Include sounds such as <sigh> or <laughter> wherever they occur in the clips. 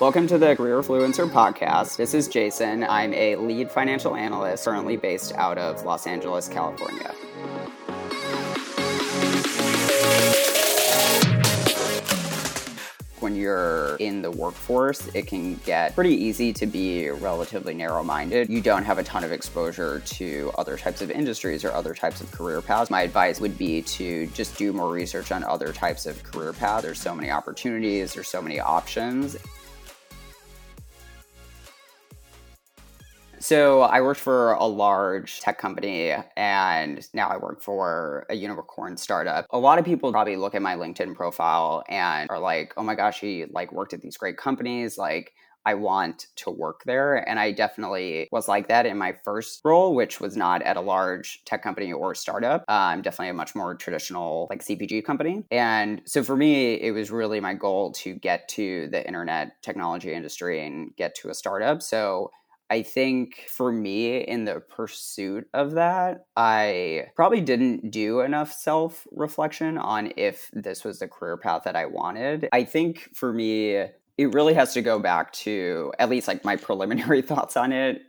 Welcome to the Career Fluencer podcast. This is Jason. I'm a lead financial analyst currently based out of Los Angeles, California. When you're in the workforce, it can get pretty easy to be relatively narrow minded. You don't have a ton of exposure to other types of industries or other types of career paths. My advice would be to just do more research on other types of career paths. There's so many opportunities, there's so many options. So I worked for a large tech company and now I work for a unicorn startup. A lot of people probably look at my LinkedIn profile and are like, "Oh my gosh, he like worked at these great companies." Like I want to work there. And I definitely was like that in my first role, which was not at a large tech company or startup. I'm um, definitely a much more traditional, like CPG company. And so for me, it was really my goal to get to the internet technology industry and get to a startup. So I think for me, in the pursuit of that, I probably didn't do enough self reflection on if this was the career path that I wanted. I think for me, it really has to go back to at least like my preliminary <laughs> thoughts on it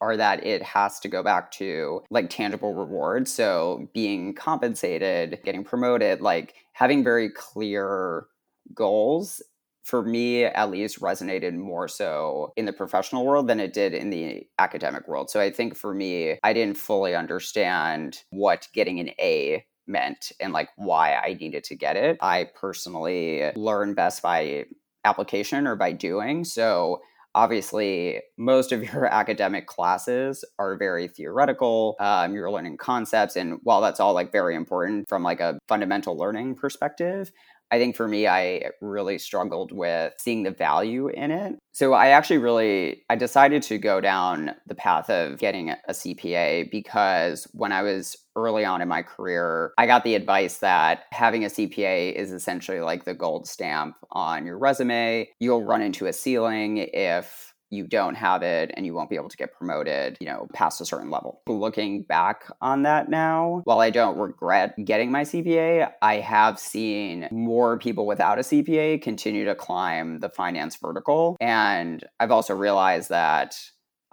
are that it has to go back to like tangible rewards. So being compensated, getting promoted, like having very clear goals for me at least resonated more so in the professional world than it did in the academic world. So I think for me, I didn't fully understand what getting an A meant and like why I needed to get it. I personally learn best by application or by doing. So obviously most of your <laughs> academic classes are very theoretical um, you're learning concepts and while that's all like very important from like a fundamental learning perspective I think for me, I really struggled with seeing the value in it. So I actually really I decided to go down the path of getting a CPA because when I was early on in my career, I got the advice that having a CPA is essentially like the gold stamp on your resume. You'll run into a ceiling if you don't have it and you won't be able to get promoted, you know, past a certain level. Looking back on that now, while I don't regret getting my CPA, I have seen more people without a CPA continue to climb the finance vertical. And I've also realized that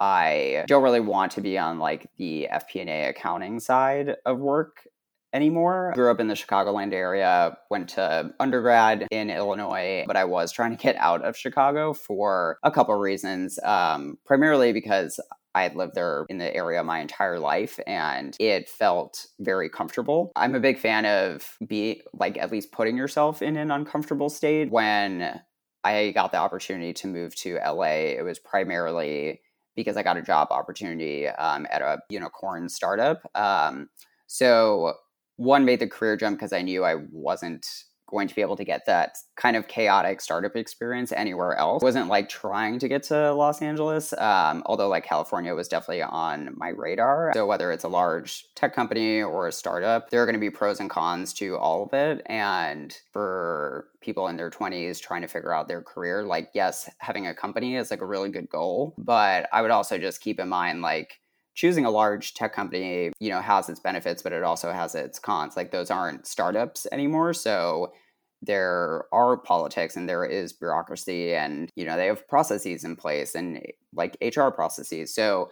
I don't really want to be on like the FP&A accounting side of work anymore. Grew up in the Chicagoland area, went to undergrad in Illinois, but I was trying to get out of Chicago for a couple reasons. Um, primarily because I had lived there in the area my entire life and it felt very comfortable. I'm a big fan of be like at least putting yourself in an uncomfortable state. When I got the opportunity to move to LA, it was primarily because I got a job opportunity um, at a unicorn startup. Um, so one made the career jump because I knew I wasn't going to be able to get that kind of chaotic startup experience anywhere else. wasn't like trying to get to Los Angeles, um, although like California was definitely on my radar. So whether it's a large tech company or a startup, there are going to be pros and cons to all of it. And for people in their 20s trying to figure out their career, like yes, having a company is like a really good goal, but I would also just keep in mind like choosing a large tech company, you know, has its benefits, but it also has its cons. Like those aren't startups anymore. So there are politics and there is bureaucracy and, you know, they have processes in place and like HR processes. So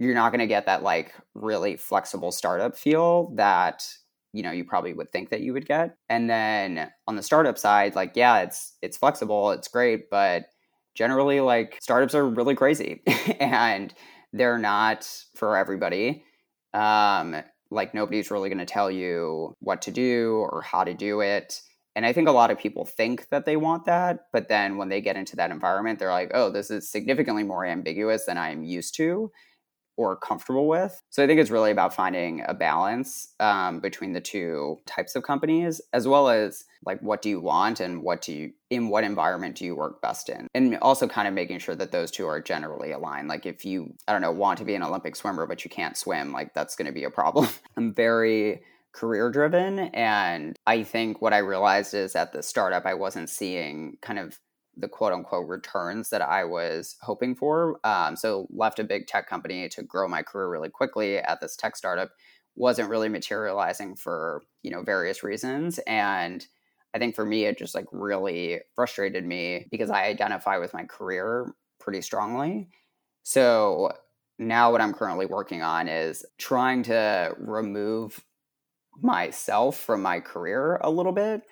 you're not going to get that like really flexible startup feel that you know you probably would think that you would get and then on the startup side like yeah it's it's flexible it's great but generally like startups are really crazy <laughs> and they're not for everybody. Um, like nobody's really going to tell you what to do or how to do it. And I think a lot of people think that they want that, but then when they get into that environment, they're like, oh, this is significantly more ambiguous than I'm used to or comfortable with. So I think it's really about finding a balance um, between the two types of companies, as well as like what do you want and what do you in what environment do you work best in, and also kind of making sure that those two are generally aligned. Like if you I don't know want to be an Olympic swimmer but you can't swim, like that's going to be a problem. <laughs> I'm very career driven and i think what i realized is at the startup i wasn't seeing kind of the quote unquote returns that I was hoping for. Um, so left a big tech company to grow my career really quickly at this tech startup wasn't really materializing for you know various reasons and I think for me, it just like really frustrated me because I identify with my career pretty strongly. So now what I'm currently working on is trying to remove myself from my career a little bit.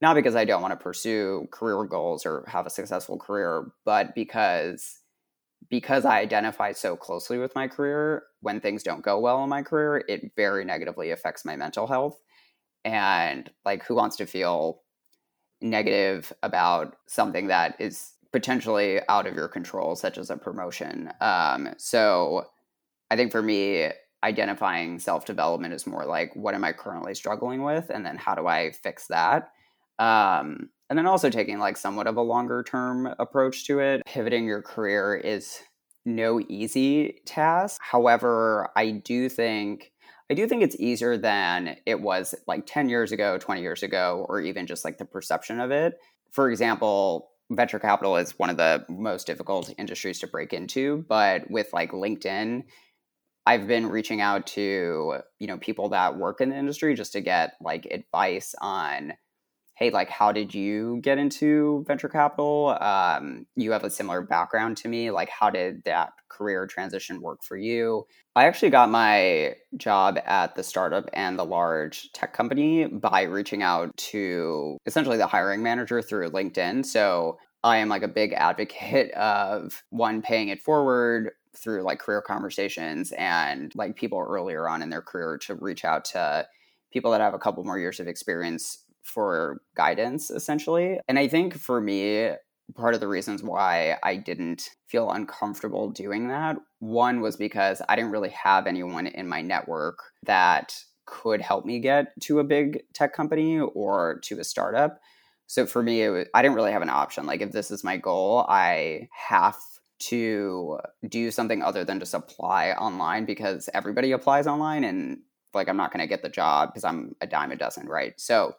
Not because I don't want to pursue career goals or have a successful career, but because because I identify so closely with my career, when things don't go well in my career, it very negatively affects my mental health. And like who wants to feel negative about something that is potentially out of your control, such as a promotion. Um, so I think for me, identifying self development is more like what am I currently struggling with, and then how do I fix that. Um, and then also taking like somewhat of a longer term approach to it. Pivoting your career is no easy task. However, I do think I do think it's easier than it was like 10 years ago, 20 years ago, or even just like the perception of it. For example, venture capital is one of the most difficult industries to break into, but with like LinkedIn, I've been reaching out to, you know, people that work in the industry just to get like advice on hey, like, how did you get into venture capital? Um, you have a similar background to me. Like, how did that career transition work for you? I actually got my job at the startup and the large tech company by reaching out to essentially the hiring manager through LinkedIn. So I am like a big advocate <laughs> of one paying it forward through like career conversations and like people earlier on in their career to reach out to people that have a couple more years of experience for guidance essentially. And I think for me, part of the reasons why I didn't feel uncomfortable doing that, one was because I didn't really have anyone in my network that could help me get to a big tech company or to a startup. So for me, was, I didn't really have an option. Like, if this is my goal, I have to do something other than just apply online because everybody applies online and like I'm not going to get the job because I'm a dime a dozen, right? So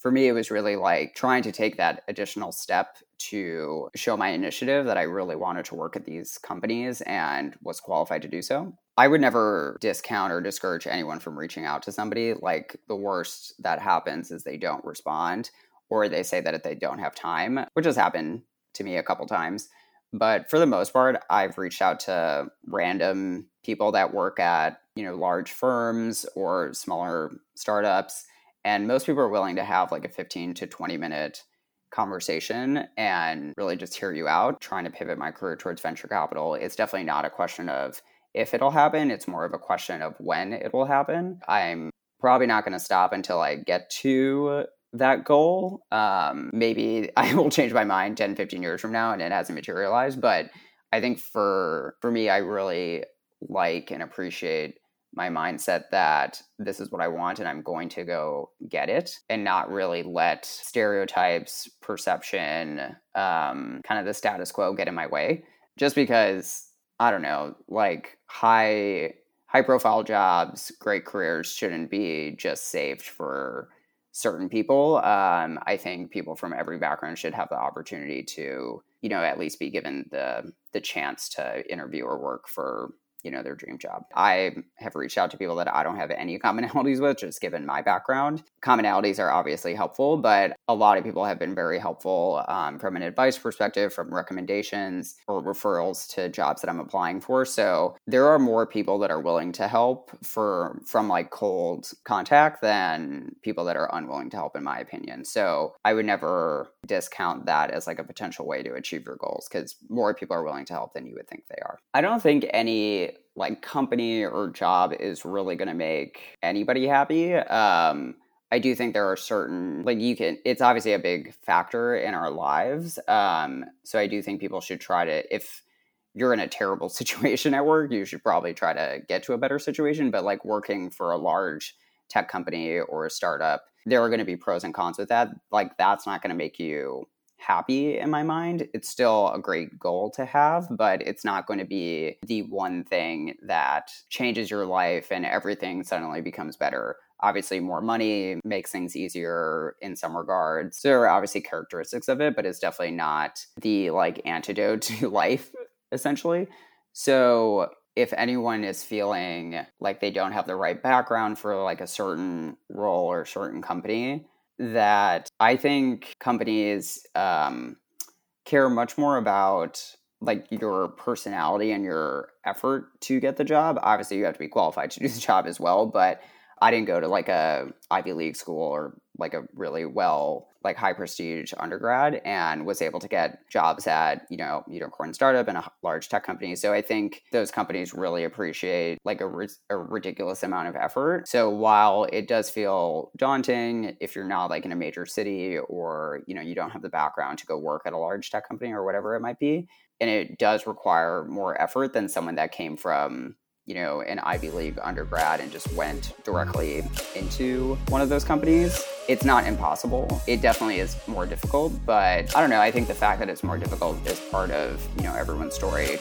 for me, it was really like trying to take that additional step to show my initiative that I really wanted to work at these companies and was qualified to do so. I would never discount or discourage anyone from reaching out to somebody. Like the worst that happens is they don't respond or they say that they don't have time, which has happened to me a couple times. But for the most part, I've reached out to random people that work at, you know, large firms or smaller startups and most people are willing to have like a 15 to 20 minute conversation and really just hear you out trying to pivot my career towards venture capital. It's definitely not a question of if it'll happen. It's more of a question of when it will happen. I'm probably not going to stop until i get to that goal. Um, maybe <laughs> i will change my mind 10 15 years from now and it hasn't materialized but i think for for me i really like and appreciate my mindset that this is what I want and I'm going to go get it and not really let stereotypes, perception, um, kind of the status quo get in my way. Just because, I don't know, like high high profile jobs, great careers shouldn't be just saved for certain people. Um, I think people from every background should have the opportunity to, you know, at least be given the the chance to interview or work for you know their dream job. I have reached out to people that i don't have any <laughs> commonalities with just given my background. Commonalities are obviously helpful but a lot of people have been very helpful um, from an advice perspective from recommendations or referrals to jobs that i'm applying for. So there are more people that are willing to help for from like cold contact than people that are unwilling to help in my opinion. So i would never discount that as like a potential way to achieve your goals because more people are willing to help than you would think they are. I don't think any like company or job is really going to make anybody happy. Um, I do think there are certain like you can. It's obviously a big factor in our lives. Um, so I do think people should try to if you're in a terrible <laughs> situation at work, you should probably try to get to a better situation. But like working for a large tech company or a startup, there are going to be pros and cons with that. Like that's not going to make you happy in my mind. It's still a great goal to have, but it's not going to be the one thing that changes your life and everything suddenly becomes better. Obviously, more money makes things easier in some regards. There are obviously characteristics of it, but it's definitely not the like antidote <laughs> to life, essentially. So, if anyone is feeling like they don't have the right background for like a certain role or certain company, that I think companies um, care much more about like your personality and your effort to get the job. Obviously, you have to be qualified to do the job as well, but I didn't go to like a Ivy League school or like a really well like high prestige undergrad and was able to get jobs at you know unicorn startup and a large tech company. So i think those companies really appreciate like a, a ridiculous amount of effort. So while it does feel daunting if you're not like in a major city or you know you don't have the background to go work at a large tech company or whatever it might be and it does require more effort than someone that came from you know, an Ivy League undergrad and just went directly into one of those companies. It's not impossible. It definitely is more difficult, but I don't know. I think the fact that it's more difficult is part of, you know, everyone's story